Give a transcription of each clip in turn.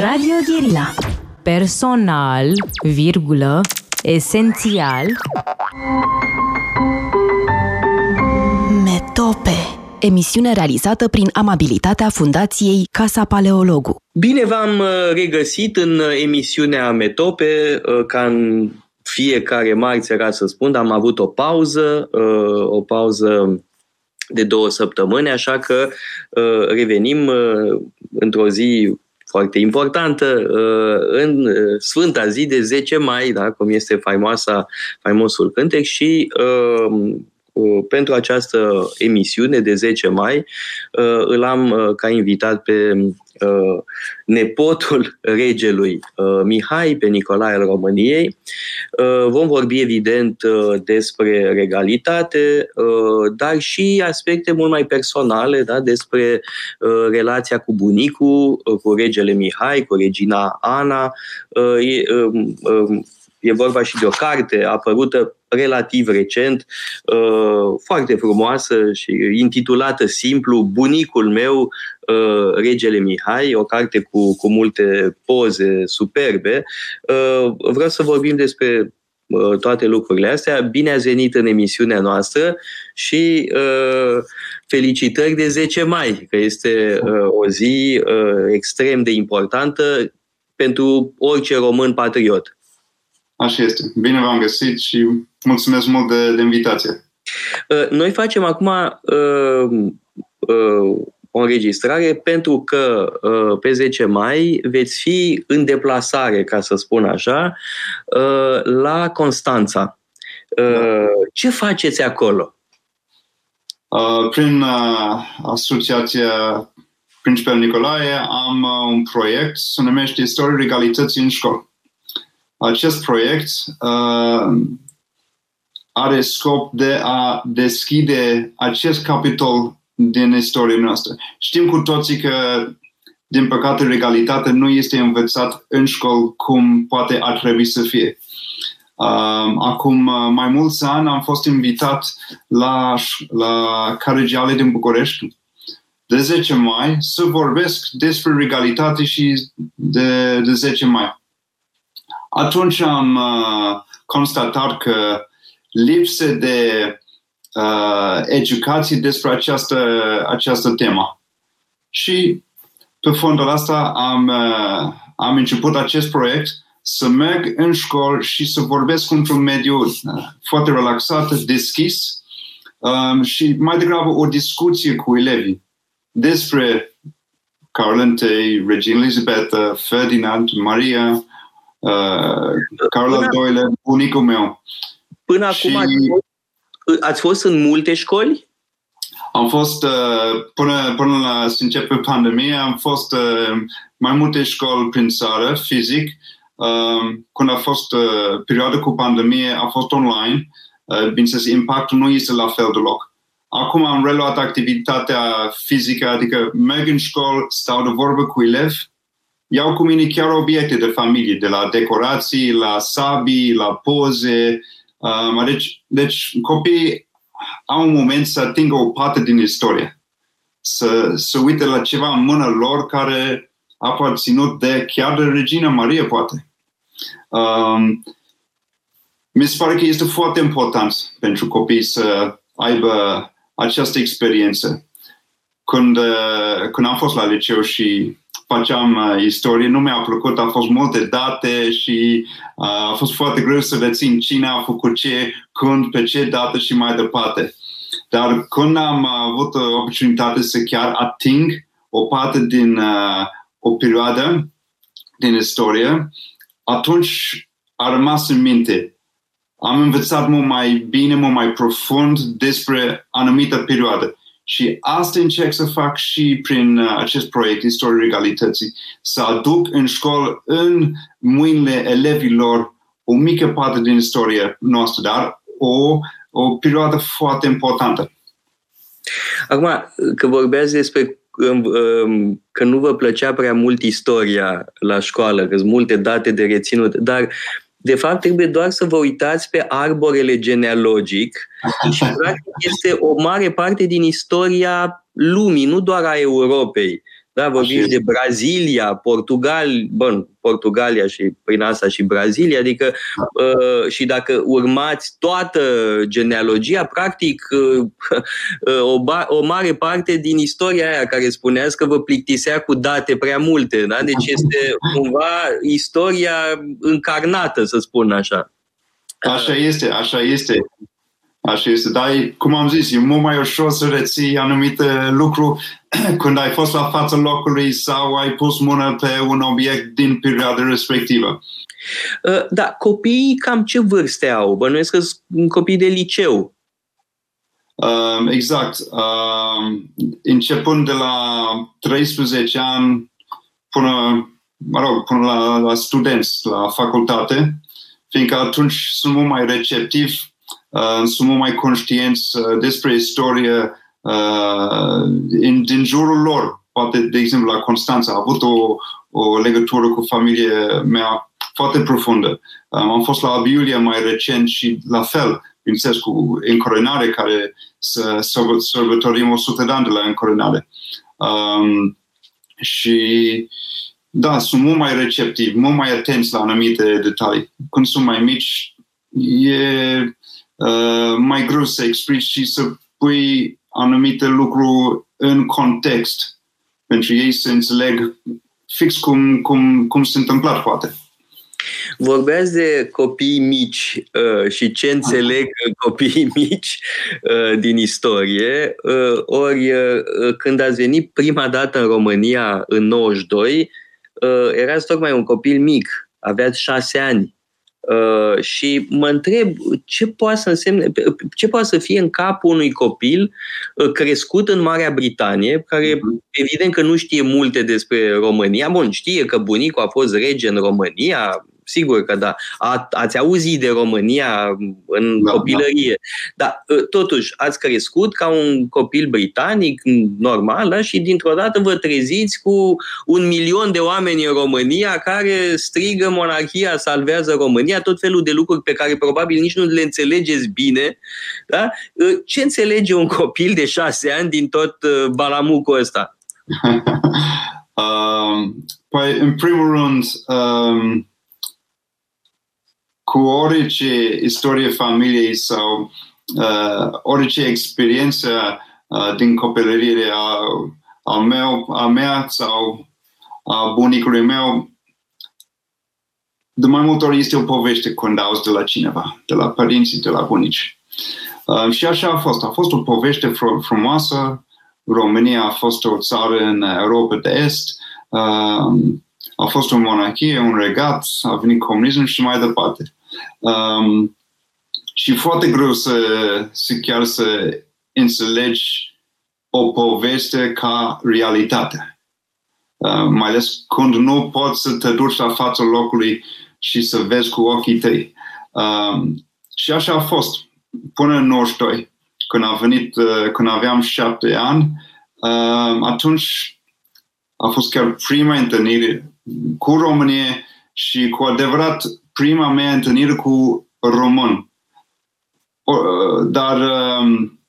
Radio Guerilla. Personal, virgulă, esențial. Metope. Emisiune realizată prin amabilitatea Fundației Casa Paleologu. Bine v-am uh, regăsit în uh, emisiunea Metope, uh, ca în fiecare marți era să spun, am avut o pauză, o pauză de două săptămâni, așa că revenim într-o zi foarte importantă în Sfânta zi de 10 mai, da, cum este faimoasa, faimosul cântec și pentru această emisiune de 10 mai îl am ca invitat pe Uh, nepotul regelui uh, Mihai, pe Nicolae al României. Uh, vom vorbi, evident, despre regalitate, dar și aspecte mult mai personale, da, despre relația cu bunicul, cu regele Mihai, cu regina Ana. Um, um, e vorba și de o carte apărută relativ recent, uh, foarte frumoasă și intitulată simplu Bunicul meu, uh, Regele Mihai, o carte cu, cu multe poze superbe. Uh, vreau să vorbim despre toate lucrurile astea. Bine ați venit în emisiunea noastră și uh, felicitări de 10 mai, că este uh, o zi uh, extrem de importantă pentru orice român patriot. Așa este. Bine v-am găsit și mulțumesc mult de, de invitație. Uh, noi facem acum uh, uh, o înregistrare pentru că uh, pe 10 mai veți fi în deplasare, ca să spun așa, uh, la Constanța. Uh, da. Ce faceți acolo? Prin Asociația Principal Nicolae am un proiect, se numește Istoria Egalității în școală. Acest proiect uh, are scop de a deschide acest capitol din istoria noastră. Știm cu toții că, din păcate, regalitatea nu este învățat în școli cum poate ar trebui să fie. Uh, acum uh, mai mulți ani am fost invitat la, la Caregiale din București de 10 mai să vorbesc despre regalitate și de, de 10 mai. Atunci am uh, constatat că lipsă de uh, educație despre această, această temă. Și pe fondul asta am, uh, am început acest proiect să merg în școală și să vorbesc într-un mediu uh, foarte relaxat, deschis um, și mai degrabă o discuție cu elevii despre Carol I, Regina Elizabeth, Ferdinand, Maria, uh, Carol Doyle, bunicul meu. Până și acum ați fost, ați fost în multe școli? Am fost, uh, până, până la să începe pandemia, am fost uh, mai multe școli prin țară, fizic. Uh, când a fost uh, perioada cu pandemie, a fost online. Uh, bineînțeles, impactul nu este la fel deloc. Acum am reluat activitatea fizică, adică merg în școală, stau de vorbă cu elevi, iau cu mine chiar obiecte de familie, de la decorații, la sabii, la poze. Uh, deci, deci copiii au un moment să atingă o parte din istorie, să, să uite la ceva în mână lor care a aparținut de chiar de Regina Maria, poate. Um, mi se pare că este foarte important pentru copii să aibă această experiență. Când, uh, când am fost la liceu și făceam uh, istorie, nu mi-a plăcut, a fost multe date și uh, a fost foarte greu să rețin cine a făcut ce, când, pe ce dată și mai departe. Dar când am avut oportunitate să chiar ating o parte din uh, o perioadă din istorie, atunci a rămas în minte. Am învățat mult mai bine, mult mai profund despre anumită perioadă. Și asta încerc să fac și prin uh, acest proiect, Istoria Egalității, să aduc în școală, în mâinile elevilor, o mică parte din istoria noastră, dar o, o perioadă foarte importantă. Acum, că vorbeați despre um, um, că nu vă plăcea prea mult istoria la școală, că sunt multe date de reținut, dar de fapt, trebuie doar să vă uitați pe arborele genealogic și, practic, este o mare parte din istoria lumii, nu doar a Europei. Da, vorbim și de Brazilia, Portugal, bun, Portugalia și prin asta și Brazilia, adică da. uh, și dacă urmați toată genealogia, practic uh, uh, o, ba- o mare parte din istoria aia care spuneați că vă plictisea cu date prea multe, da? deci este cumva istoria încarnată, să spun așa. Așa este, așa este. Așa este, dar cum am zis, e mult mai ușor să reții anumite lucruri când ai fost la fața locului sau ai pus mâna pe un obiect din perioada respectivă. Uh, da, copiii cam ce vârste au? Bănuiesc că sunt copii de liceu. Um, exact. Um, începând de la 13 ani până, mă rog, până la, la studenți, la facultate, fiindcă atunci sunt mult mai receptivi uh, sunt mult mai conștienți uh, despre istorie uh, in, din jurul lor. Poate, de exemplu, la Constanța a avut o, o legătură cu familia mea foarte profundă. Um, am fost la Abiulia mai recent și la fel, bineînțeles, cu încoronare, care să sărbătorim 100 de ani de la încoronare. Um, și da, sunt mult mai receptivi, mult mai atenți la anumite detalii. Când sunt mai mici, e uh, mai greu să explici și să pui anumite lucruri în context pentru ei să înțeleg fix cum, cum, cum se întâmplat, poate. Vorbeați de copii mici uh, și ce înțeleg copiii mici uh, din istorie. Uh, ori uh, când ați venit prima dată în România în 92, uh, erați tocmai un copil mic, aveați șase ani. Uh, și mă întreb ce poate să însemne, ce poate să fie în capul unui copil uh, crescut în Marea Britanie, care mhm. evident că nu știe multe despre România. Bun, știe că bunicul a fost rege în România, sigur că da. A, ați auzit de România în da, copilărie. Da. Dar ă, totuși ați crescut ca un copil britanic normal da? și dintr-o dată vă treziți cu un milion de oameni în România care strigă monarhia salvează România, tot felul de lucruri pe care probabil nici nu le înțelegeți bine. Da? Ă, ce înțelege un copil de șase ani din tot ă, balamucul ăsta? um, păi, în primul rând, um, cu orice istorie familiei sau uh, orice experiență uh, din copilărie a, a, meu, a mea sau a bunicului meu, de mai multe ori este o poveste când auzi de la cineva, de la părinții, de la bunici. Uh, și așa a fost. A fost o poveste fr- frumoasă. România a fost o țară în Europa de Est. Uh, a fost o monarhie, un regat, a venit comunism și mai departe. Um, și foarte greu să, să chiar să înțelegi o poveste ca realitate. Uh, mai ales când nu poți să te duci la fața locului și să vezi cu ochii tăi. Um, și așa a fost până în 92, când a venit, uh, când aveam șapte ani, uh, atunci a fost chiar prima întâlnire cu România și cu adevărat prima mea întâlnire cu român. Dar um,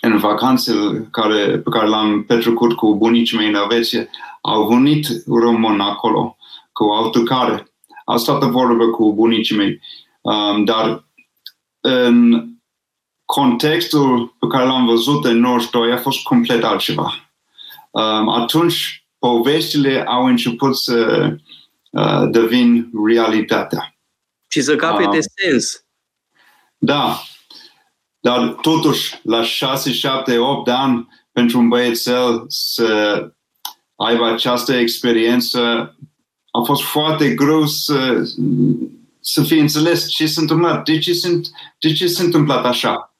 în vacanțele care, pe care l-am petrecut cu bunicii mei în Elveția, au venit român acolo cu autocare. A stat vorbă cu bunicii mei. Um, dar în contextul pe care l-am văzut în 92 a fost complet altceva. Um, atunci, povestile au început să uh, devin realitatea și să capete uh, sens. Da, dar totuși, la 6, 7, 8 ani, pentru un băiețel să aibă această experiență, a fost foarte greu să, să fie înțeles ce s-a întâmplat, de ce, sunt, de ce s-a întâmplat așa.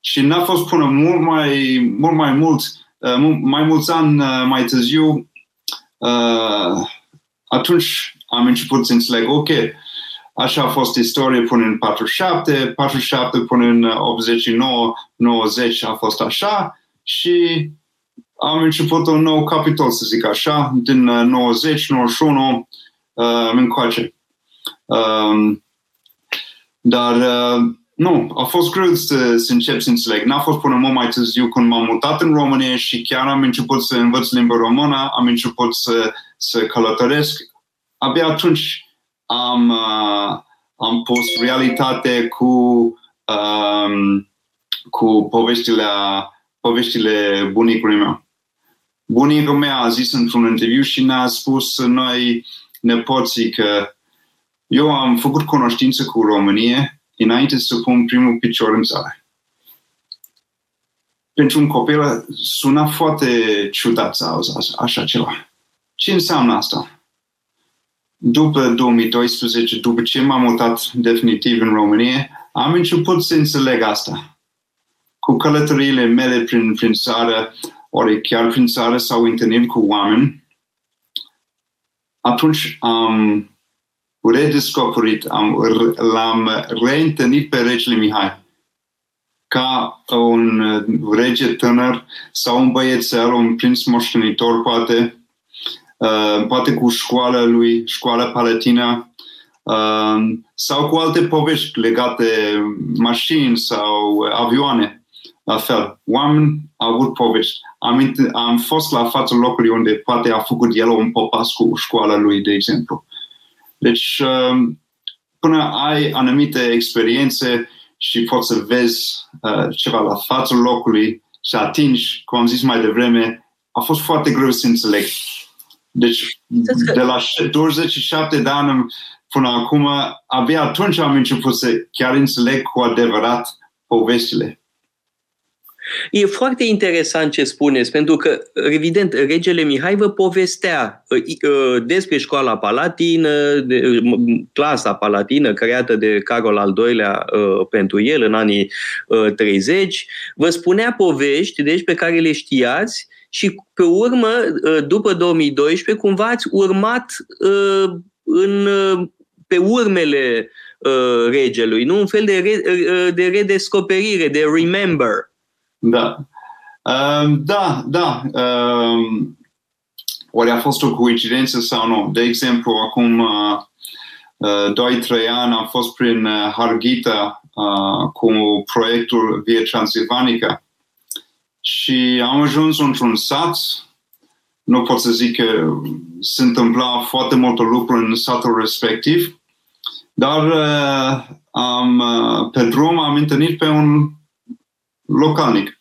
Și n-a fost până mult mai, mult mai mult, uh, mai mulți ani uh, mai târziu, uh, atunci am început să înțeleg, ok, Așa a fost istoria până în 47, 47 până în 89, 90 a fost așa și am început un nou capitol, să zic așa, din 90, 91 uh, încoace. Um, dar uh, nu, a fost greu să, să încep să înțeleg. N-a fost până mult mai târziu când m-am mutat în România și chiar am început să învăț limba română, am început să, să călătoresc. Abia atunci am, uh, am pus realitate cu, um, cu poveștile, poveștile bunicului meu. Bunicul meu a zis într-un interviu și ne-a spus noi nepoții că eu am făcut cunoștință cu România înainte să pun primul picior în țară. Pentru un copil suna foarte ciudat să auzi așa ceva. Ce înseamnă asta? După 2012, după ce m-am mutat definitiv în România, am început să înțeleg asta. Cu călătoriile mele prin, prin țară, ori chiar prin țară s-au întâlnit cu oameni, atunci am redescoperit, am, l-am reîntâlnit pe regele Mihai ca un rege tânăr sau un băiețel, un prinț moștenitor, poate, uh, poate cu școala lui, școala palatina, uh, sau cu alte povești legate mașini sau avioane. La fel, oameni au avut povești. Am, am fost la fața locului unde poate a făcut el un popas cu școala lui, de exemplu. Deci, um, până ai anumite experiențe și poți să vezi uh, ceva la fața locului și atingi, cum am zis mai devreme, a fost foarte greu să înțeleg. Deci, de la 27 de ani până acum, abia atunci am început să chiar înțeleg cu adevărat povestile. E foarte interesant ce spuneți, pentru că, evident, regele Mihai vă povestea uh, uh, despre școala palatină, clasa palatină creată de Carol al II-lea uh, pentru el în anii 30. Vă spunea povești, deci, pe care le știați și, pe urmă, după 2012, cumva ați urmat în, pe urmele regelui, nu? Un fel de, re, de redescoperire, de remember. Da. Um, da, da. Um, ori a fost o coincidență sau nu? De exemplu, acum uh, uh, 2-3 ani am fost prin uh, Harghita uh, cu proiectul Via Transilvanica și am ajuns într-un sat nu pot să zic că se întâmpla foarte multe lucruri în satul respectiv, dar uh, am, uh, pe drum am întâlnit pe un localnic.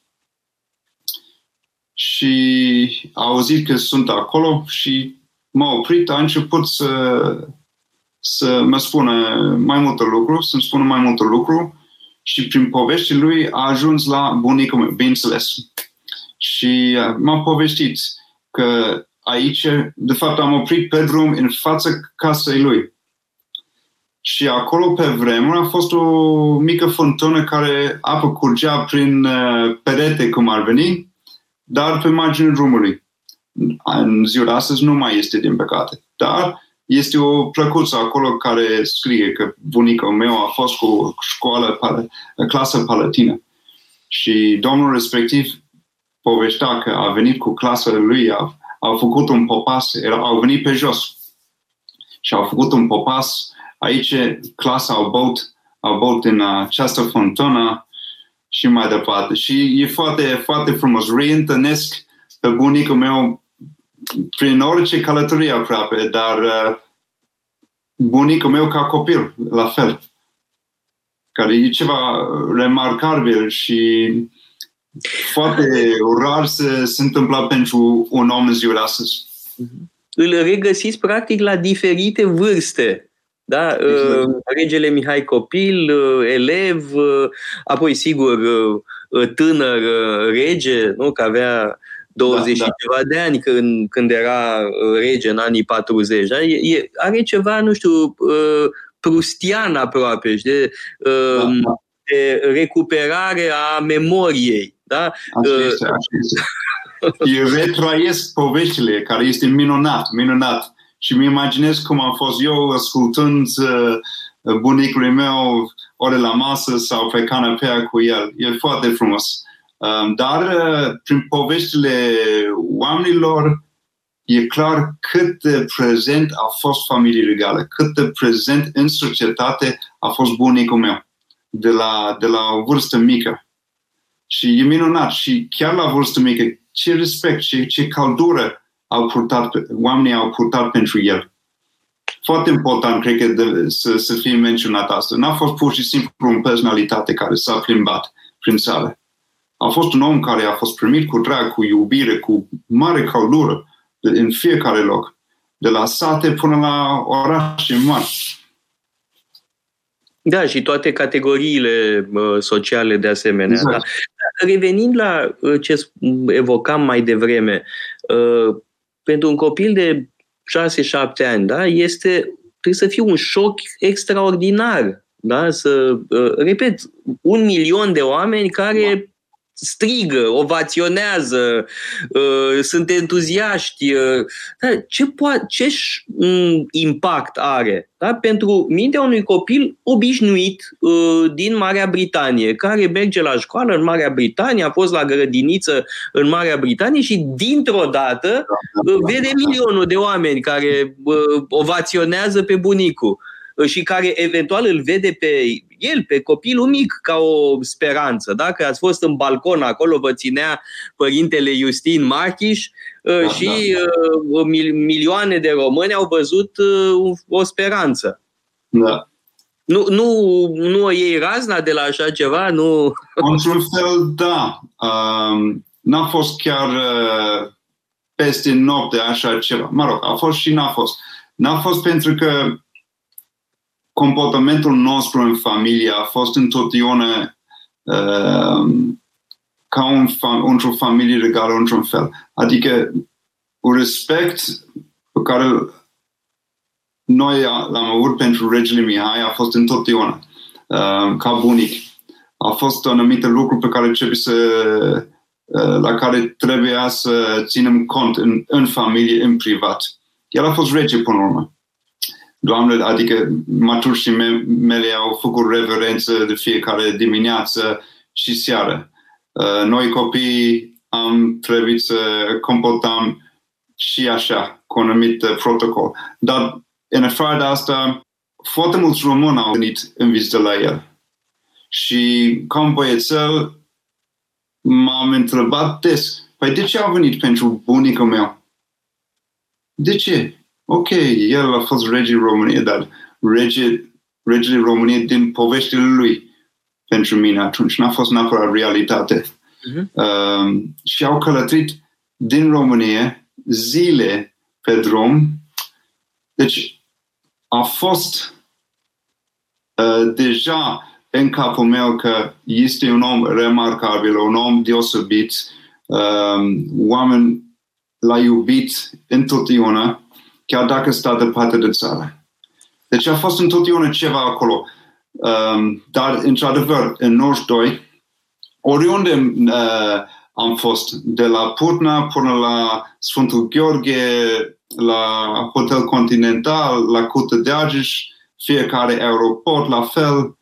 Și a auzit că sunt acolo și m-a oprit, a început să, să mă spună mai multe lucruri, să-mi spună mai multe lucruri și prin povești lui a ajuns la bunicul meu, bineînțeles. Și m-a povestit că aici, de fapt, am oprit pe drum în fața casei lui. Și acolo, pe vremuri, a fost o mică fântână care apă curgea prin uh, perete, cum ar veni, dar pe marginea drumului. În ziua de astăzi nu mai este, din păcate. Dar este o plăcuță acolo care scrie că bunicul meu a fost cu școală, clasă palatină. Și domnul respectiv povestea că a venit cu clasa lui, a, au făcut un popas, au venit pe jos și au făcut un popas Aici clasa au băut, au băut în această fontană și mai departe. Și e foarte, foarte frumos. Reîntâlnesc pe bunicul meu prin orice călătorie aproape, dar uh, bunicul meu ca copil, la fel. Care e ceva remarcabil și foarte rar se, se întâmplă pentru un om în ziua de astăzi. Îl regăsiți practic la diferite vârste. Da? Exact. Uh, regele Mihai Copil, uh, elev, uh, apoi, sigur, tânăr rege, nu? că avea 20 da, da. ceva de ani când, când era rege în anii 40. Da? E, are ceva, nu știu, prustian aproape, de, da, da. de recuperare a memoriei. Da? Așa este, așa este. Eu retraiesc poveștile, care este minunat, minunat și mi imaginez cum am fost eu ascultând uh, bunicului meu ore la masă sau pe canapea cu el. E foarte frumos. Um, dar uh, prin poveștile oamenilor e clar cât de prezent a fost familia regală, cât de prezent în societate a fost bunicul meu. de la, de la o vârstă mică. Și e minunat. Și chiar la vârstă mică, ce respect, ce, ce căldură au purtat, oamenii au purtat pentru el. Foarte important, cred că, de, să, să fie menționat asta. N-a fost pur și simplu o personalitate care s-a plimbat prin țară. A fost un om care a fost primit cu drag, cu iubire, cu mare căldură în fiecare loc, de la sate până la orașe mari. Da, și toate categoriile uh, sociale de asemenea. Exact. Da. Revenind la uh, ce evocam mai devreme, uh, pentru un copil de 6-7 ani, da, este, trebuie să fie un șoc extraordinar. Da? Să, repet, un milion de oameni care strigă, ovaționează, uh, sunt entuziaști. Uh, ce, poate, ce mm, impact are da? pentru mintea unui copil obișnuit uh, din Marea Britanie, care merge la școală în Marea Britanie, a fost la grădiniță în Marea Britanie și dintr-o dată vede milionul de oameni care ovaționează pe bunicul și care eventual îl vede pe el, pe copilul mic, ca o speranță. Dacă ați fost în balcon acolo, vă ținea părintele Justin Marchiș uh, da, și da. Uh, milioane de români au văzut uh, o speranță. Da. Nu, nu, nu o iei razna de la așa ceva? Nu... Într-un fel, da. Um, n-a fost chiar uh, peste noapte așa ceva. Mă rog, a fost și n-a fost. N-a fost pentru că comportamentul nostru în familie a fost întotdeauna uh, ca un fam- într-o familie regală într-un fel. Adică un respect pe care noi l-am avut pentru regele Mihai a fost întotdeauna uh, ca bunic. A fost un anumit lucru pe care trebuie să uh, la care trebuia să ținem cont în, în familie, în privat. El a fost rege până la urmă. Doamne, adică matușii mele au făcut reverență de fiecare dimineață și seară. Uh, noi copii am trebuit să comportăm și așa, cu un anumit uh, protocol. Dar în afară de asta, foarte mulți români au venit în vizită la el. Și ca un băiețel, m-am întrebat des, păi de ce au venit pentru bunicul meu? De ce? Ok, el a fost regele României, dar rege, regele României din poveștile lui pentru mine atunci. N-a fost neapărat realitate. Uh-huh. Uh, și au călătorit din România zile pe drum. Deci a fost uh, deja în capul meu că este un om remarcabil, un om deosebit, uh, oameni l-a iubit întotdeauna chiar dacă stă departe de țară. Deci a fost întotdeauna ceva acolo. Um, dar, într-adevăr, în 92, oriunde uh, am fost, de la Putna până la Sfântul Gheorghe, la Hotel Continental, la Cută de Argeș, fiecare aeroport, la fel,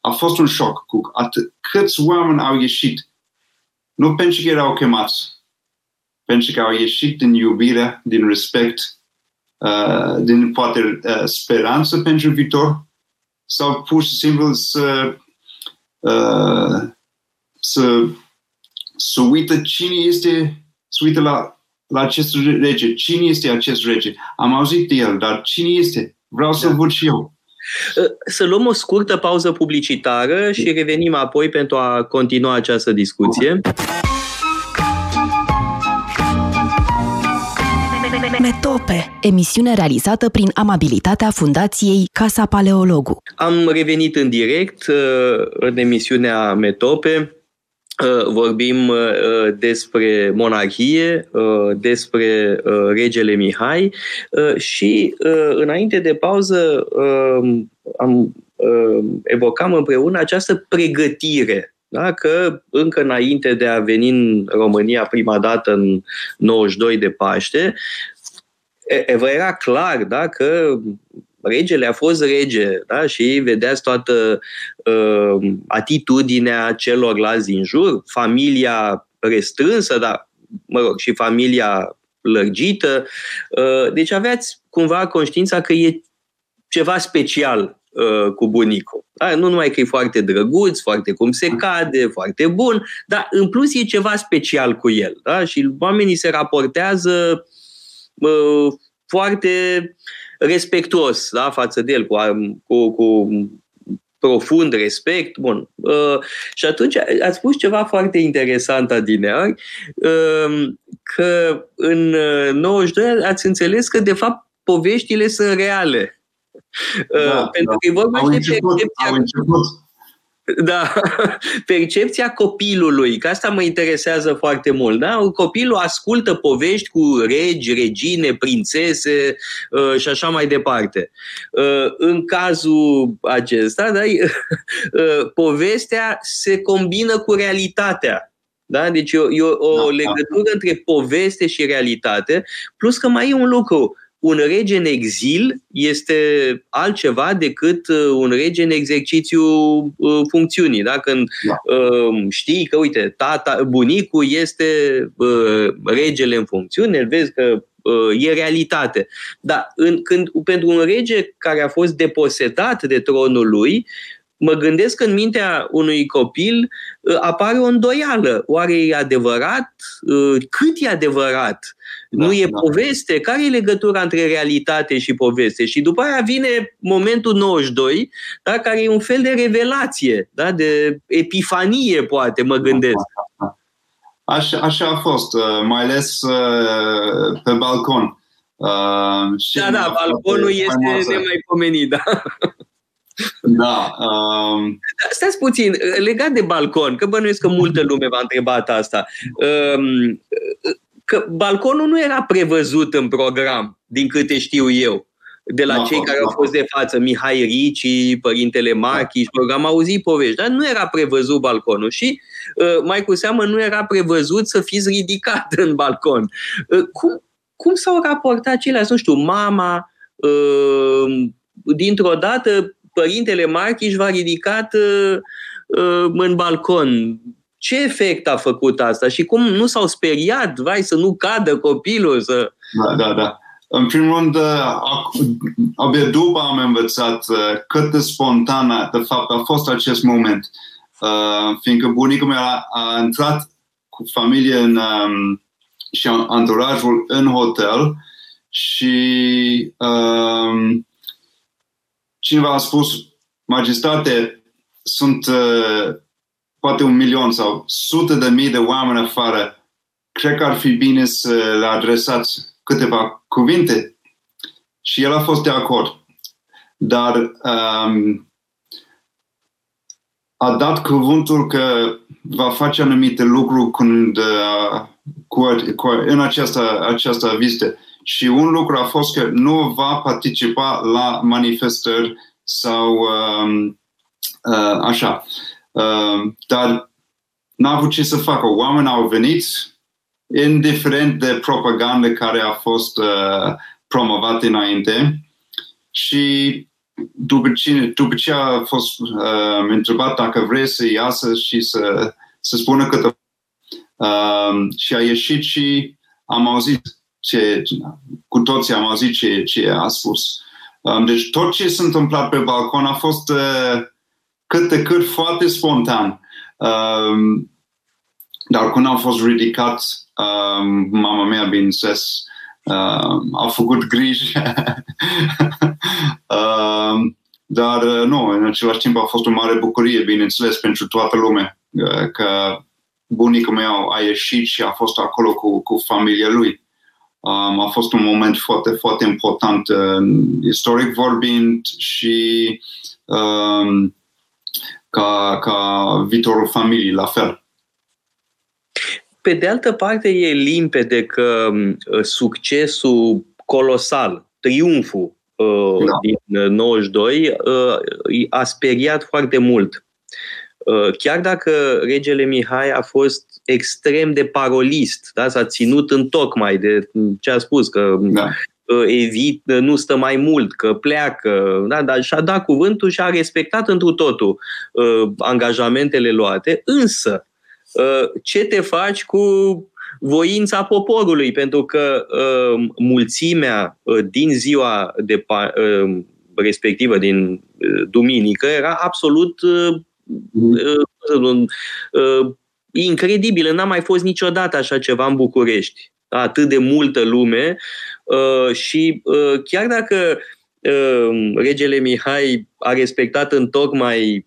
a fost un șoc cu atât, câți oameni au ieșit. Nu pentru că erau chemați, pentru că au ieșit din iubire, din respect, uh, din poate uh, speranță pentru viitor sau pur și simplu să uh, să, să uită cine este, să uită la, la acest rege. Cine este acest rege? Am auzit de el, dar cine este? Vreau să-l da. văd și eu. Uh, să luăm o scurtă pauză publicitară și revenim apoi pentru a continua această discuție. Metope, emisiune realizată prin amabilitatea Fundației Casa Paleologu. Am revenit în direct uh, în emisiunea Metope. Uh, vorbim uh, despre monarhie, despre regele Mihai și înainte de pauză am evocam împreună această pregătire da? că încă înainte de a veni în România prima dată în 92 de Paște, vă era clar da, că regele a fost rege da? și vedeați toată uh, atitudinea celorlalți din jur, familia restrânsă, dar, mă rog, și familia lărgită. Uh, deci aveați cumva conștiința că e ceva special uh, cu bunicul. Da? Nu numai că e foarte drăguț, foarte cum se cade, foarte bun, dar în plus e ceva special cu el. Da? Și oamenii se raportează uh, foarte respectuos da? față de el, cu, cu, cu profund respect. Bun. Uh, și atunci ați spus ceva foarte interesant, Adineari, uh, că în 92 uh, ați înțeles că, de fapt, poveștile sunt reale. Uh, da, Pentru da. că e vorba au de percepția. Au început da, percepția copilului, că asta mă interesează foarte mult. Da? Copilul ascultă povești cu regi, regine, prințese uh, și așa mai departe. Uh, în cazul acesta, da, uh, povestea se combină cu realitatea. Da? Deci e o, e o da, da. legătură da. între poveste și realitate, plus că mai e un lucru un rege în exil este altceva decât uh, un rege în exercițiu uh, funcțiunii. Da? Când da. Um, știi că, uite, tata, bunicul este uh, regele în funcțiune, îl vezi că e realitate. Dar în, când, pentru un rege care a fost deposedat de tronul lui, mă gândesc că în mintea unui copil apare o îndoială. Oare e adevărat? Cât e adevărat? Da, nu e da. poveste? Care e legătura între realitate și poveste? Și după aia vine momentul 92, da, care e un fel de revelație, da, de epifanie, poate, mă gândesc. Da, da, așa, așa a fost, uh, mai ales uh, pe balcon. Uh, și da, da, balconul este nemaipomenit, da. Da. Um... Stați puțin, legat de balcon, că bănuiesc că multă lume v-a întrebat asta. Um, că balconul nu era prevăzut în program, din câte știu eu de la cei care au fost de față, Mihai Ricci, Părintele Marchi, am auzit povești, dar nu era prevăzut balconul și uh, mai cu seamă nu era prevăzut să fiți ridicat în balcon. Uh, cum, cum s-au raportat ceilalți? Nu știu, mama, uh, dintr-o dată, Părintele Marchi își va ridicat în balcon ce efect a făcut asta și cum nu s-au speriat, vai, să nu cadă copilul, să... Da, da, da. În primul rând, uh, abia după am învățat uh, cât de spontan, de fapt, a fost acest moment. Uh, fiindcă bunicul meu a, a intrat cu familie în, um, și anturajul în hotel și um, cineva a spus, majestate, sunt uh, poate un milion sau sute de mii de oameni afară, cred că ar fi bine să le adresați câteva cuvinte. Și el a fost de acord. Dar um, a dat cuvântul că va face anumite lucruri când, uh, cu, cu, în această, această vizită. Și un lucru a fost că nu va participa la manifestări sau um, uh, așa. Ehm, dar n-a avut ce să facă. Oamenii au venit, indiferent de propaganda care a fost uh, promovată înainte și după ce, după ce a fost uh, întrebat dacă vrei să iasă și să, să spună câte uh, și a ieșit și am auzit ce, cu toții am auzit ce, ce a spus. Um, deci tot ce s-a întâmplat pe balcon a fost uh, cât de cât foarte spontan. Um, dar când am fost ridicat, um, mama mea, bineînțeles, um, a făcut griji. um, dar uh, nu, în același timp a fost o mare bucurie, bineînțeles, pentru toată lumea, uh, că bunicul meu a ieșit și a fost acolo cu, cu familia lui. Um, a fost un moment foarte, foarte important, uh, istoric vorbind și um, ca, ca viitorul familiei, la fel. Pe de altă parte, e limpede că succesul colosal, triumful uh, da. din 92 uh, a speriat foarte mult. Uh, chiar dacă regele Mihai a fost extrem de parolist, da? s-a ținut în tocmai de ce a spus, că da evit, nu stă mai mult, că pleacă, da? dar și-a dat cuvântul și a respectat întru totul uh, angajamentele luate, însă uh, ce te faci cu voința poporului, pentru că uh, mulțimea uh, din ziua de pa- uh, respectivă, din duminică, era absolut mm. incredibil. N-a mai fost niciodată așa ceva în București. Atât de multă lume și chiar dacă regele Mihai a respectat în tocmai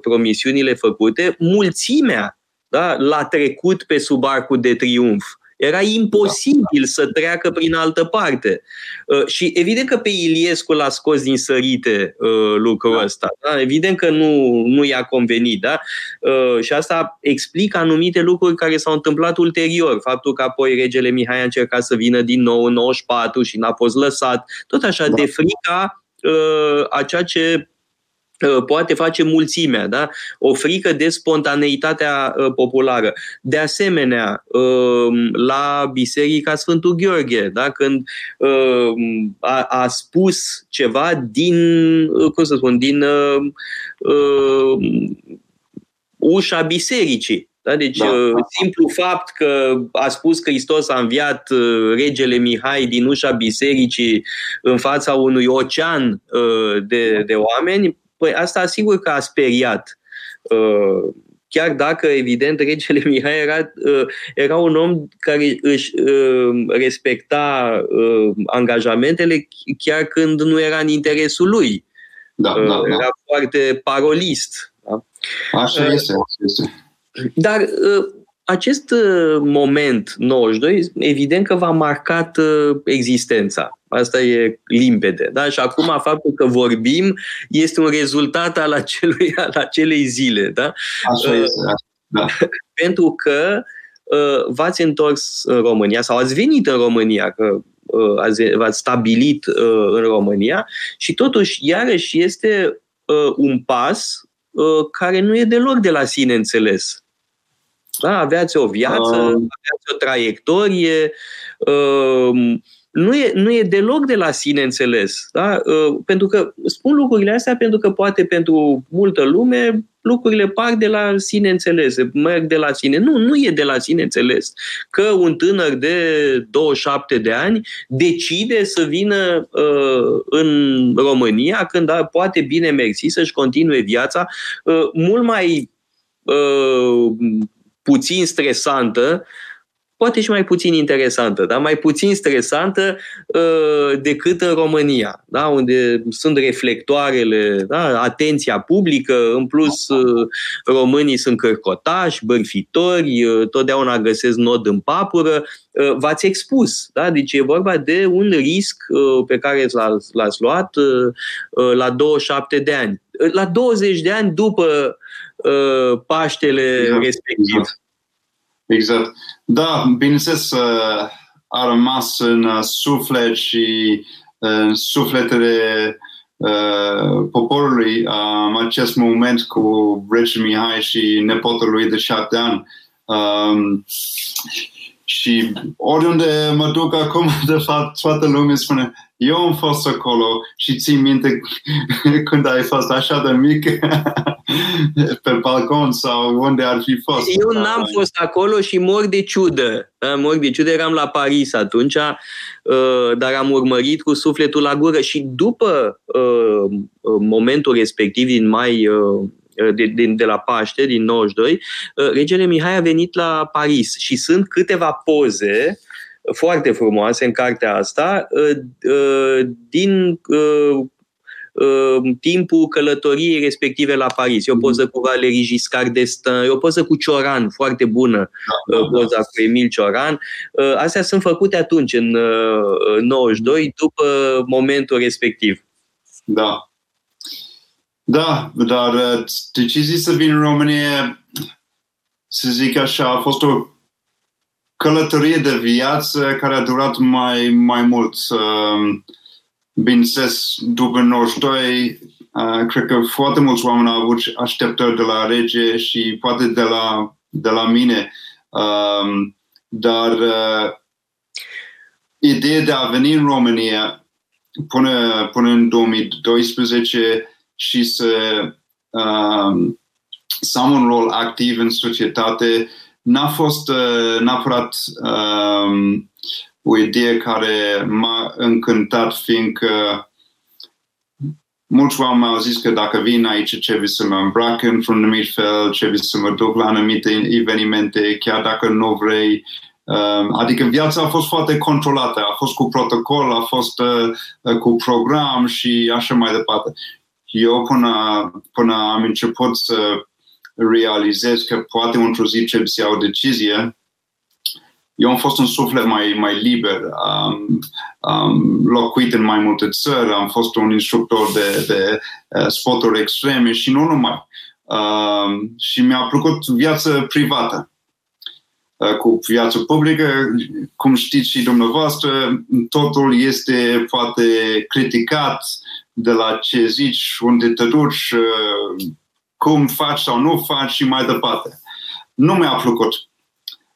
promisiunile făcute, mulțimea da, l-a trecut pe sub arcul de triumf. Era imposibil să treacă prin altă parte. Uh, și evident că pe Iliescu l-a scos din sărite uh, lucrul da. ăsta. Da? Evident că nu, nu i-a convenit. Da? Uh, și asta explică anumite lucruri care s-au întâmplat ulterior. Faptul că apoi regele Mihai a încercat să vină din nou în 94 și n-a fost lăsat. Tot așa, da. de frica a ceea ce Uh, poate face mulțimea, da? o frică de spontaneitatea uh, populară. De asemenea, uh, la Biserica Sfântul Gheorghe, da? când a, a spus ceva din, cum să spun, din ușa bisericii. Da? Deci, da. simplu fapt că a spus că Hristos a înviat regele Mihai din ușa bisericii în fața unui ocean de, de oameni, Păi asta asigur că a speriat. Uh, chiar dacă, evident, regele Mihai era, uh, era un om care își uh, respecta angajamentele chiar când nu era în interesul lui. Da, da, da. Era foarte parolist. Da? Așa este, așa este. Dar acest moment 92, evident că v-a marcat existența. Asta e limpede. Da? Și acum faptul că vorbim este un rezultat al, acelui, al acelei zile. Da? Așa uh, este. Da. Pentru că uh, v-ați întors în România sau ați venit în România, că uh, ați, v-ați stabilit uh, în România și totuși, iarăși, este uh, un pas uh, care nu e deloc de la sine înțeles. Da? Aveați o viață, uh. aveați o traiectorie, uh, nu e, nu e deloc de la sine înțeles. Da? Uh, pentru că spun lucrurile astea pentru că poate pentru multă lume lucrurile par de la sine înțelese, merg de la sine. Nu, nu e de la sine înțeles că un tânăr de 27 de ani decide să vină uh, în România când a, poate bine mersi să-și continue viața uh, mult mai uh, puțin stresantă poate și mai puțin interesantă, dar mai puțin stresantă uh, decât în România, da? unde sunt reflectoarele, da? atenția publică, în plus uh, românii sunt cărcotași, bărfitori, uh, totdeauna găsesc nod în papură, uh, v-ați expus. Da? Deci e vorba de un risc uh, pe care l-ați, l-ați luat uh, uh, la 27 de ani. La 20 de ani după uh, Paștele exact. respectiv. Exact. Da, bineînțeles, a rămas în uh, suflet și uh, în sufletele uh, poporului um, acest moment cu Rege Mihai și nepotul lui de șapte ani. Um, și oriunde mă duc acum, de fapt, toată lumea spune eu am fost acolo și țin minte când ai fost așa de mic pe balcon sau unde ar fi fost. Eu n-am fost acolo și mor de ciudă. Da, mor de ciudă, eram la Paris atunci, uh, dar am urmărit cu sufletul la gură și după uh, momentul respectiv din mai de, de, de la Paște, din 92, regele Mihai a venit la Paris și sunt câteva poze foarte frumoase în cartea asta din timpul călătoriei respective la Paris. E o poză cu Valéry Giscard d'Estaing, e o poză cu Cioran, foarte bună, da, da, da. poza cu Emil Cioran. Astea sunt făcute atunci, în 92, după momentul respectiv. Da. Da, dar decizia să vin în România, să zic așa, a fost o călătorie de viață care a durat mai, mai mult. Bineînțeles, după 92, cred că foarte mulți oameni au avut așteptări de la rege și poate de la, de la mine. Dar ideea de a veni în România până, până în 2012 și să, să am un rol activ în societate n-a fost uh, neapărat um, o idee care m-a încântat, fiindcă mulți oameni au zis că dacă vin aici trebuie să mă îmbrac într-un anumit fel, trebuie să mă duc la anumite evenimente, chiar dacă nu vrei. Um, adică viața a fost foarte controlată, a fost cu protocol, a fost uh, cu program și așa mai departe. Eu până, până am început să realizez că poate într-o zi trebuie să iau o decizie, eu am fost un suflet mai, mai liber, am, am locuit în mai multe țări, am fost un instructor de, de uh, sporturi extreme și nu numai. Uh, și mi-a plăcut viața privată. Uh, cu viața publică, cum știți și dumneavoastră, totul este poate criticat de la ce zici, unde te duci, uh, cum faci sau nu faci și mai departe. Nu mi-a plăcut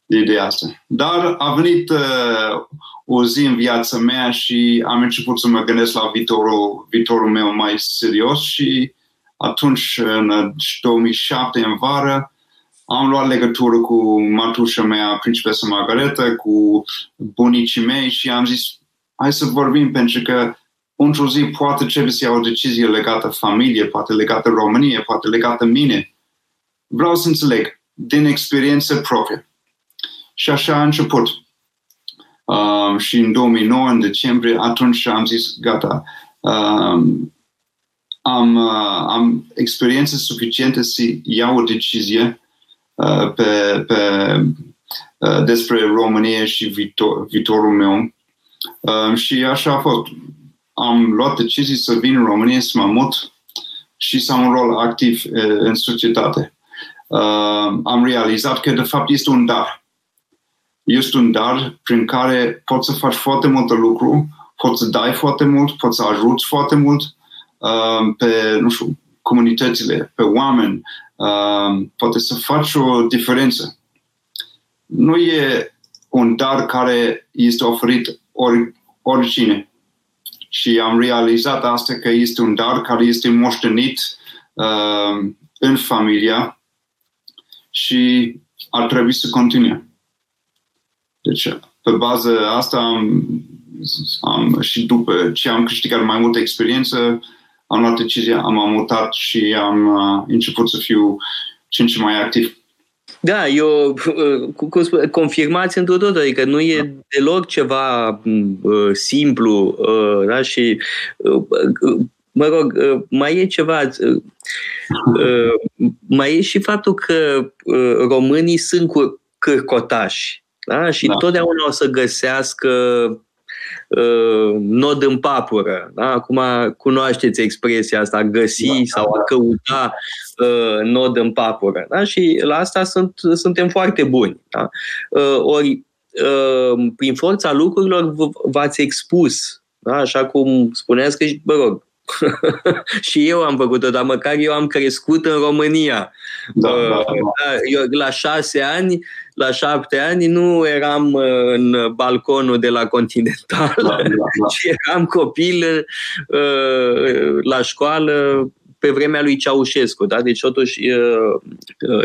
ideea asta. Dar a venit uh, o zi în viața mea și am început să mă gândesc la viitorul, viitorul meu mai serios și atunci, în 2007, în vară, am luat legătură cu matușa mea, principesa Margareta, cu bunicii mei și am zis, hai să vorbim pentru că într-o zi poate trebuie să iau o decizie legată familie, poate legată România, poate legată mine. Vreau să înțeleg din experiență proprie. Și așa a început. Uh, și în 2009, în decembrie, atunci am zis, gata, uh, am, uh, am experiențe suficiente să iau o decizie uh, pe, pe, uh, despre România și viitor, viitorul meu. Uh, și așa a fost. Am luat decizii să vin în România, să mă mut și să am un rol activ uh, în societate. Uh, am realizat că, de fapt, este un dar este un dar prin care poți să faci foarte multe lucru, poți să dai foarte mult, poți să ajuți foarte mult uh, pe, nu știu, comunitățile, pe oameni, uh, poate să faci o diferență. Nu e un dar care este oferit ori, oricine. Și am realizat asta că este un dar care este moștenit uh, în familia și ar trebui să continue. Deci, pe bază asta am, am, și după ce am câștigat mai multă experiență, am luat decizia, am mutat și am uh, început să fiu ce în ce mai activ. Da, eu cu, cu, confirmați într tot, adică nu e deloc ceva uh, simplu uh, da? și uh, mă rog, uh, mai e ceva uh, uh, mai e și faptul că uh, românii sunt cu cârcotași da? Și da. totdeauna o să găsească uh, nod în papură. Da? Acum cunoașteți expresia asta, a găsi da, sau a căuta uh, nod în papură. Da? Și la asta sunt, suntem foarte buni. Da? Uh, ori, uh, prin forța lucrurilor v-ați expus. Da? Așa cum spuneați că, mă rog, și eu am făcut-o, dar măcar eu am crescut în România. Da, uh, da, da. Eu, la șase ani, la șapte ani, nu eram uh, în balconul de la Continental, da, da, da. ci eram copil uh, la școală pe vremea lui Ceaușescu. Da? Deci, totuși,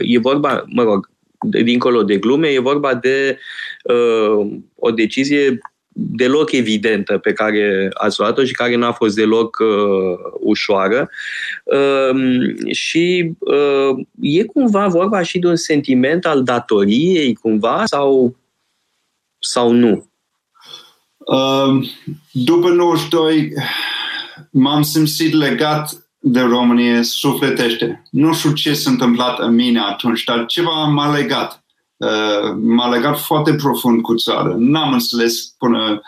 e vorba, mă rog, dincolo de glume, e vorba de uh, o decizie deloc evidentă pe care ați luat-o și care n-a fost deloc uh, ușoară. Uh, și uh, e cumva vorba și de un sentiment al datoriei, cumva, sau, sau nu? Uh, după 92 m-am simțit legat de România sufletește. Nu știu ce s-a întâmplat în mine atunci, dar ceva m-a legat. Uh, m-a legat foarte profund cu țară. N-am înțeles până,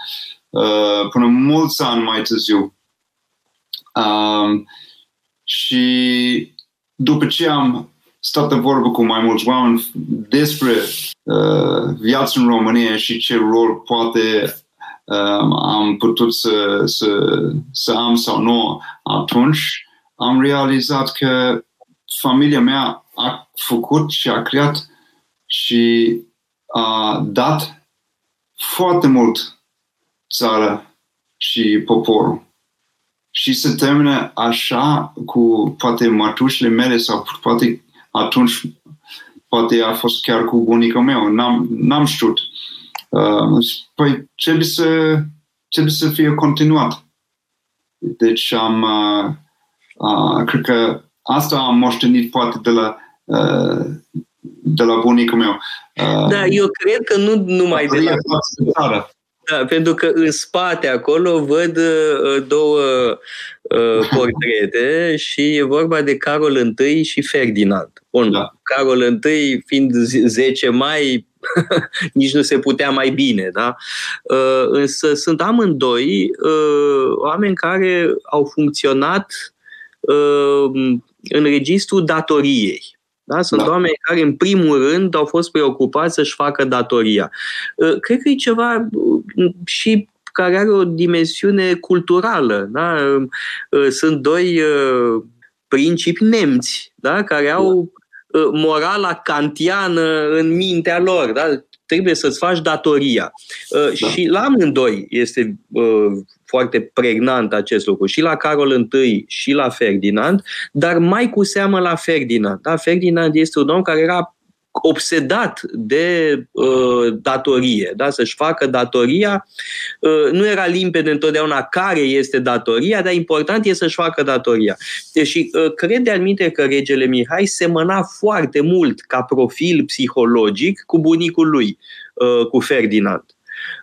uh, până mulți ani mai târziu. Um, și după ce am stat de vorbă cu mai mulți oameni despre uh, viața în România și ce rol poate uh, am putut să, să, să am sau nu atunci, am realizat că familia mea a făcut și a creat și a dat foarte mult țara și poporul. Și se termină așa cu poate mătușile mele sau poate atunci poate a fost chiar cu bunica meu, n-am, n-am știut. Uh, păi trebuie să, trebuie să fie continuat. Deci am, uh, Uh, cred că asta am moștenit poate de la, uh, de la bunicul meu. Uh, da, eu cred că nu numai de la... Țară. Da, pentru că în spate acolo văd uh, două uh, portrete și e vorba de Carol I și Ferdinand. Bun, da. Carol I fiind 10 mai, nici nu se putea mai bine, da? Uh, însă sunt amândoi uh, oameni care au funcționat uh, în registrul datoriei. Da? Sunt da. oameni care, în primul rând, au fost preocupați să-și facă datoria. Uh, cred că e ceva uh, și care are o dimensiune culturală. Da? Uh, sunt doi principi nemți da? care au morala kantiană în mintea lor. Da? Trebuie să-ți faci datoria. Da. Și la amândoi este foarte pregnant acest lucru, și la Carol I și la Ferdinand, dar mai cu seamă la Ferdinand. Da? Ferdinand este un om care era obsedat de uh, datorie, da? să-și facă datoria. Uh, nu era limpede întotdeauna care este datoria, dar important este să-și facă datoria. Deci uh, cred de anumite că regele Mihai semăna foarte mult ca profil psihologic cu bunicul lui, uh, cu Ferdinand.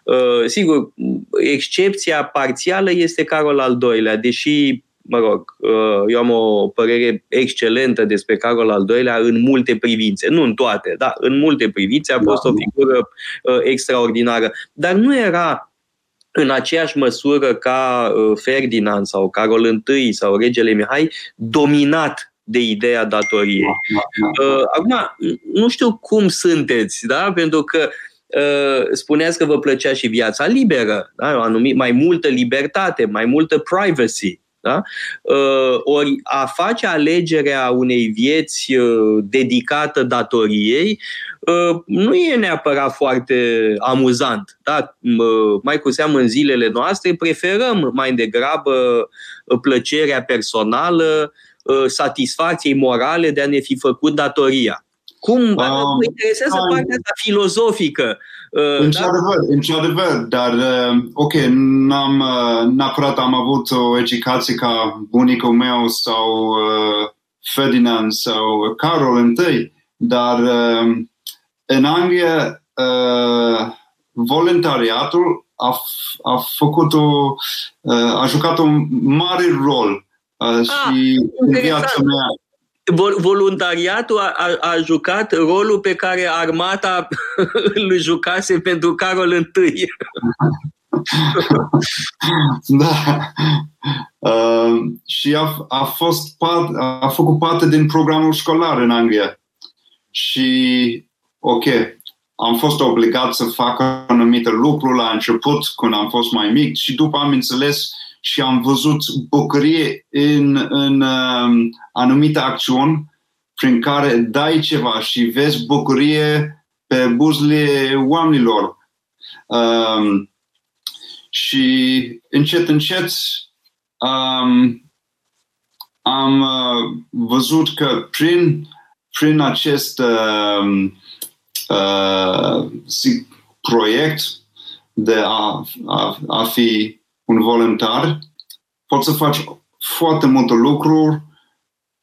Uh, sigur, excepția parțială este Carol al II-lea, deși mă rog, uh, eu am o părere excelentă despre Carol al II-lea în multe privințe, nu în toate, dar în multe privințe a fost o figură uh, extraordinară. Dar nu era în aceeași măsură ca Ferdinand sau Carol I sau regele Mihai dominat de ideea datoriei. Acum, nu știu cum sunteți, da? pentru că Uh, spuneați că vă plăcea și viața liberă, da? anumit, mai multă libertate, mai multă privacy. Da? Uh, ori a face alegerea unei vieți uh, dedicată datoriei nu e neapărat foarte amuzant. Da? Mai cu seamă în zilele noastre preferăm mai degrabă plăcerea personală, satisfacției morale de a ne fi făcut datoria. Cum um, mă interesează um, partea asta filozofică. Uh, într-adevăr, da? într-adevăr, dar uh, ok, n-am uh, neapărat am avut o educație ca bunicul meu sau uh, Ferdinand sau Carol I, dar uh, în Anglia uh, voluntariatul a, a făcut o, uh, a jucat un mare rol uh, ah, și în viața mea voluntariatul a, a, a jucat rolul pe care armata îl jucase pentru Carol I. da. Uh, și a, a, fost part, a făcut parte din programul școlar în Anglia. Și, ok, am fost obligat să fac anumite lucruri la început, când am fost mai mic, și după am înțeles și am văzut bucurie în, în um, anumite acțiuni prin care dai ceva și vezi bucurie pe buzele oamenilor. Um, și încet, încet um, am uh, văzut că prin, prin acest uh, uh, proiect de a, a, a fi un voluntar, poți să faci foarte multe lucruri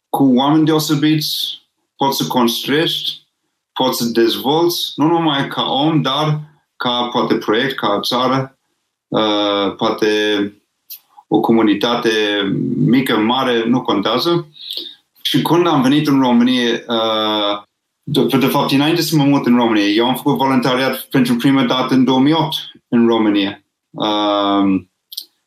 cu oameni deosebiți, poți să construiești, poți să dezvolți, nu numai ca om, dar ca poate proiect, ca țară, uh, poate o comunitate mică, mare, nu contează. Și când am venit în România, uh, de, de fapt, înainte să mă mut în România, eu am făcut voluntariat pentru prima dată în 2008 în România.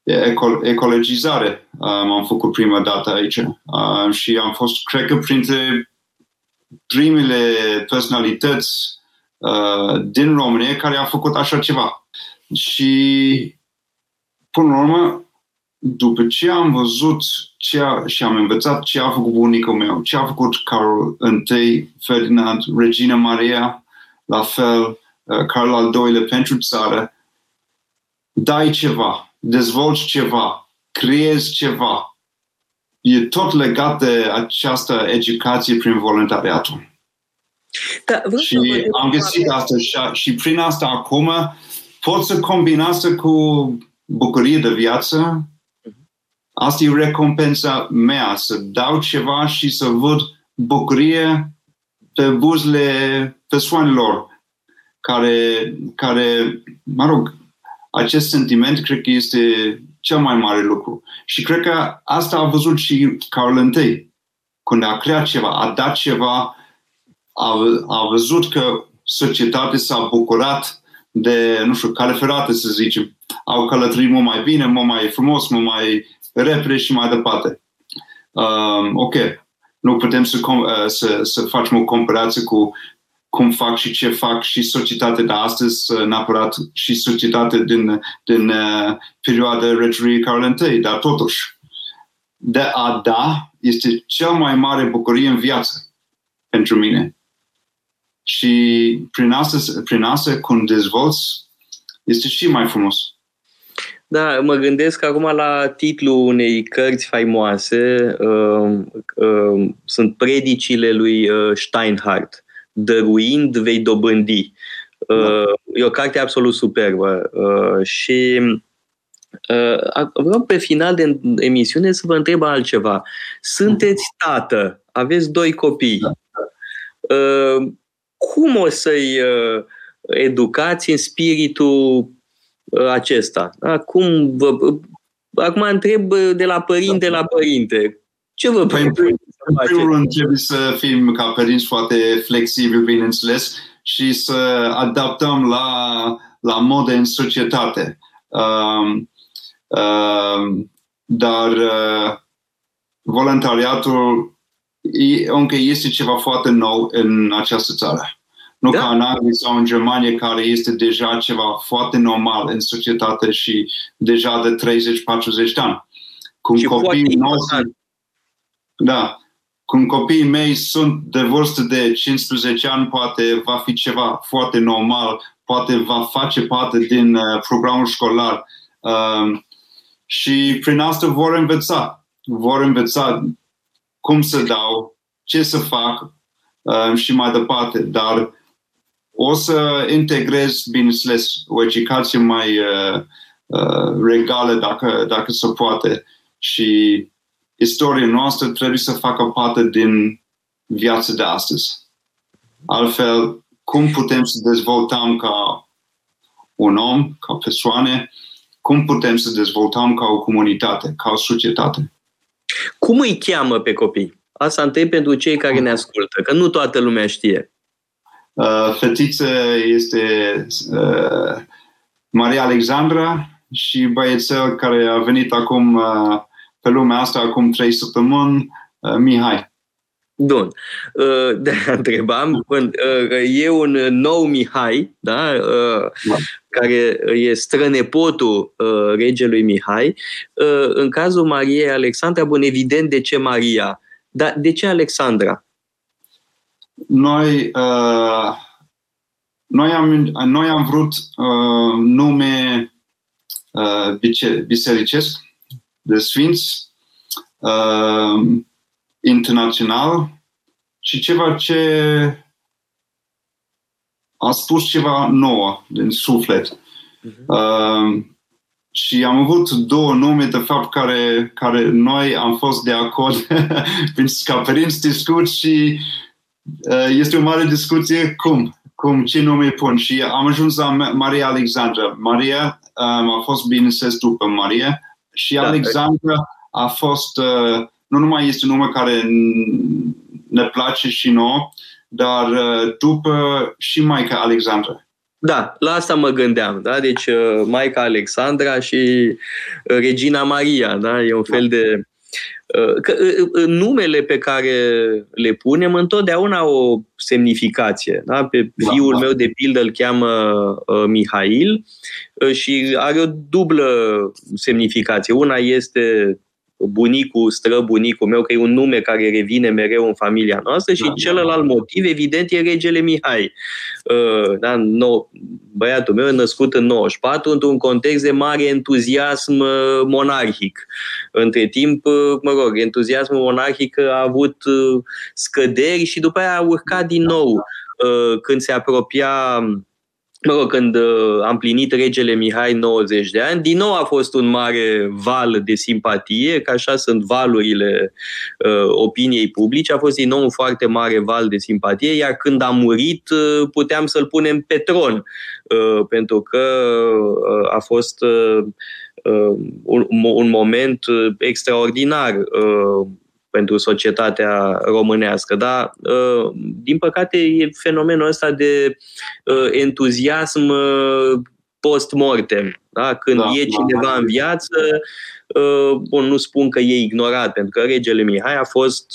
Uh, eco- ecologizare. Um, am făcut prima dată aici. Um, și am fost, cred că, printre primele personalități uh, din România care a făcut așa ceva. Și, până la urmă, după ce am văzut ce a, și am învățat ce a făcut bunicul meu, ce a făcut Carol I, Ferdinand, Regina Maria, la fel, uh, Carol al II-lea pentru țară, dai ceva, dezvolți ceva, creezi ceva. E tot legat de această educație prin voluntariatul. Da, și am găsit asta și, și prin asta acum pot să combin asta cu bucurie de viață, asta e recompensa mea, să dau ceva și să văd bucurie pe buzele persoanelor care, care, mă rog, acest sentiment cred că este cel mai mare lucru. Și cred că asta a văzut și Carol I. Când a creat ceva, a dat ceva, a, a văzut că societatea s-a bucurat de, nu știu, cale ferată, să zicem. Au călătorit mult mai bine, mult mai frumos, mult mai repede și mai departe. Um, ok, nu putem să, uh, să, să facem o comparație cu cum fac și ce fac și societatea de astăzi, uh, neapărat și societatea din, din uh, perioada regeriei Carol I, dar totuși, de a da este cea mai mare bucurie în viață pentru mine. Și prin asta, prin asta când dezvolți, este și mai frumos. Da, mă gândesc acum la titlul unei cărți faimoase. Uh, uh, sunt predicile lui uh, Steinhardt. Dăruind vei dobândi. Uh, da. E o carte absolut superbă. Uh, și uh, vreau pe final de emisiune să vă întreb altceva. Sunteți tată, aveți doi copii. Da. Uh, cum o să-i uh, educați în spiritul uh, acesta? Acum, vă, acum întreb de la părinte la părinte. Ce vă păi, în primul rând trebuie să fim ca părinți foarte flexibili, bineînțeles, și să adaptăm la, la mode în societate. Um, um, dar uh, voluntariatul încă este ceva foarte nou în această țară. Nu da. ca în Anglia sau în Germania, care este deja ceva foarte normal în societate și deja de 30-40 de ani. Cum și copiii noștri, da, cum copiii mei sunt de vârstă de 15 ani, poate va fi ceva foarte normal, poate va face parte din uh, programul școlar. Uh, și prin asta vor învăța. Vor învăța cum să dau, ce să fac uh, și mai departe. Dar o să integrez, bineînțeles, o educație mai uh, uh, regală, dacă, dacă se poate. Și istoria noastră trebuie să facă parte din viața de astăzi. Altfel, cum putem să dezvoltăm ca un om, ca persoane, cum putem să dezvoltăm ca o comunitate, ca o societate. Cum îi cheamă pe copii? Asta întreb pentru cei care ne ascultă, că nu toată lumea știe. Uh, fetiță este uh, Maria Alexandra și băiețel care a venit acum uh, pe lumea asta acum trei săptămâni, uh, Mihai. Bun. Uh, de întrebam, uh, e un nou Mihai, da? da. care e strănepotul regelui Mihai. În cazul Mariei Alexandra, bun, evident de ce Maria, dar de ce Alexandra? Noi, noi, am, noi am vrut nume bisericesc de sfinți internațional și ceva ce a spus ceva nou din suflet. Uh-huh. Uh, și am avut două nume, de fapt, care, care noi am fost de acord pentru ca părinți discut și uh, este o mare discuție cum, cum, ce nume pun. Și am ajuns la Maria Alexandra. Maria um, a fost, bineînțeles, după Maria și da, Alexandra a fost uh, nu numai este un nume care ne place și nouă, dar uh, după și Maica Alexandra. Da, la asta mă gândeam, da? Deci uh, Maica Alexandra și uh, Regina Maria, da? E un fel de... Că, numele pe care le punem întotdeauna o semnificație. Da? Pe da, fiul da. meu, de pildă, îl cheamă uh, Mihail uh, și are o dublă semnificație. Una este bunicul, străbunicul meu, că e un nume care revine mereu în familia noastră și da, celălalt da. motiv, evident, e regele Mihai. Uh, da, nou, băiatul meu e născut în 94 într-un context de mare entuziasm uh, monarhic. Între timp, uh, mă rog, entuziasmul monarhic a avut scăderi și după aia a urcat din nou când se apropia mă rog, când uh, am plinit regele Mihai 90 de ani, din nou a fost un mare val de simpatie, că așa sunt valurile uh, opiniei publice, a fost din nou un foarte mare val de simpatie, iar când a murit uh, puteam să-l punem pe tron, uh, pentru că uh, a fost uh, uh, un, un moment extraordinar. Uh, pentru societatea românească. Dar, uh, din păcate, e fenomenul ăsta de uh, entuziasm uh, post-mortem. Da? Când da, e cineva da. în viață, bun, nu spun că e ignorat, pentru că regele Mihai a fost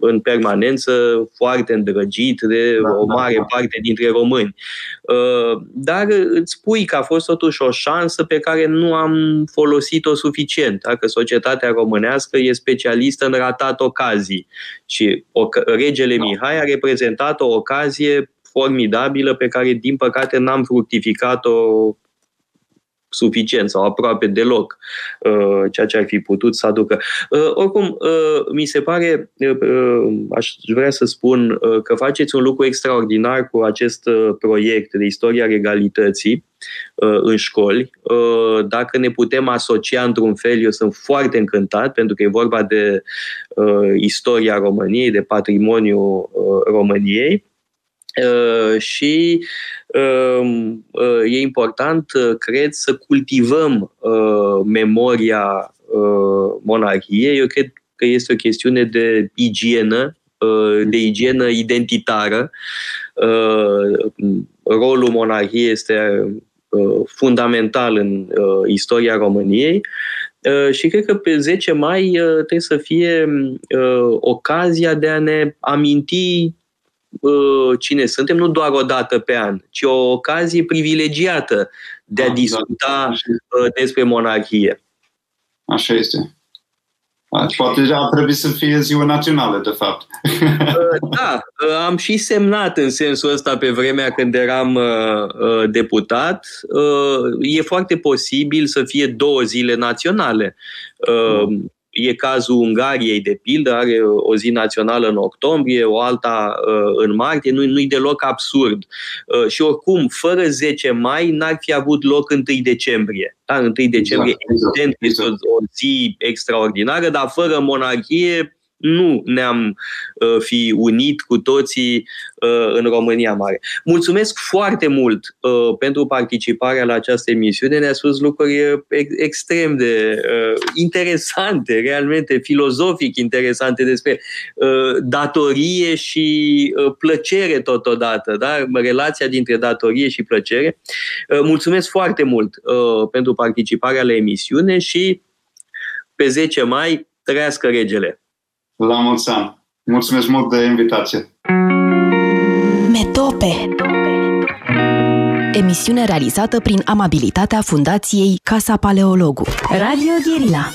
în permanență, foarte îndrăgit de da, o da, mare da, da. parte dintre români. Uh, dar îți spui că a fost totuși o șansă pe care nu am folosit-o suficient. Dacă societatea românească e specialistă în ratat ocazii și regele da. Mihai a reprezentat o ocazie formidabilă pe care, din păcate, n-am fructificat-o suficient sau aproape deloc uh, ceea ce ar fi putut să aducă. Uh, oricum, uh, mi se pare, aș vrea să spun că faceți un lucru extraordinar cu acest proiect de istoria regalității în școli. Dacă ne putem asocia într-un fel, eu sunt foarte încântat, pentru că e vorba de istoria României, de patrimoniul României. Și Ehm, eh, e important, eh, cred, să cultivăm eh, memoria monarhiei. Eu cred că este o chestiune de igienă, de igienă identitară. Rolul monarhiei este fundamental în istoria României și cred că pe 10 mai trebuie să fie ocazia de a ne aminti cine suntem, nu doar o dată pe an, ci o ocazie privilegiată de a da, discuta da, despre monarhie. Așa este. Poate ar trebui să fie ziua națională, de fapt. Da, am și semnat în sensul ăsta pe vremea când eram deputat. E foarte posibil să fie două zile naționale. Mm. E cazul Ungariei, de pildă, are o zi națională în octombrie, o alta uh, în martie, nu, nu-i deloc absurd. Uh, și oricum, fără 10 mai, n-ar fi avut loc 1 decembrie. Da, 1 decembrie, exact, evident, exact. este o, o zi extraordinară, dar fără monarhie nu ne-am uh, fi unit cu toții uh, în România Mare. Mulțumesc foarte mult uh, pentru participarea la această emisiune. Ne-a spus lucruri uh, extrem de uh, interesante, realmente filozofic interesante despre uh, datorie și uh, plăcere totodată, da? relația dintre datorie și plăcere. Uh, mulțumesc foarte mult uh, pentru participarea la emisiune și pe 10 mai trăiască regele! La mulți ani! Mulțumesc mult de invitație! Metope Emisiune realizată prin amabilitatea Fundației Casa Paleologu. Radio Guerilla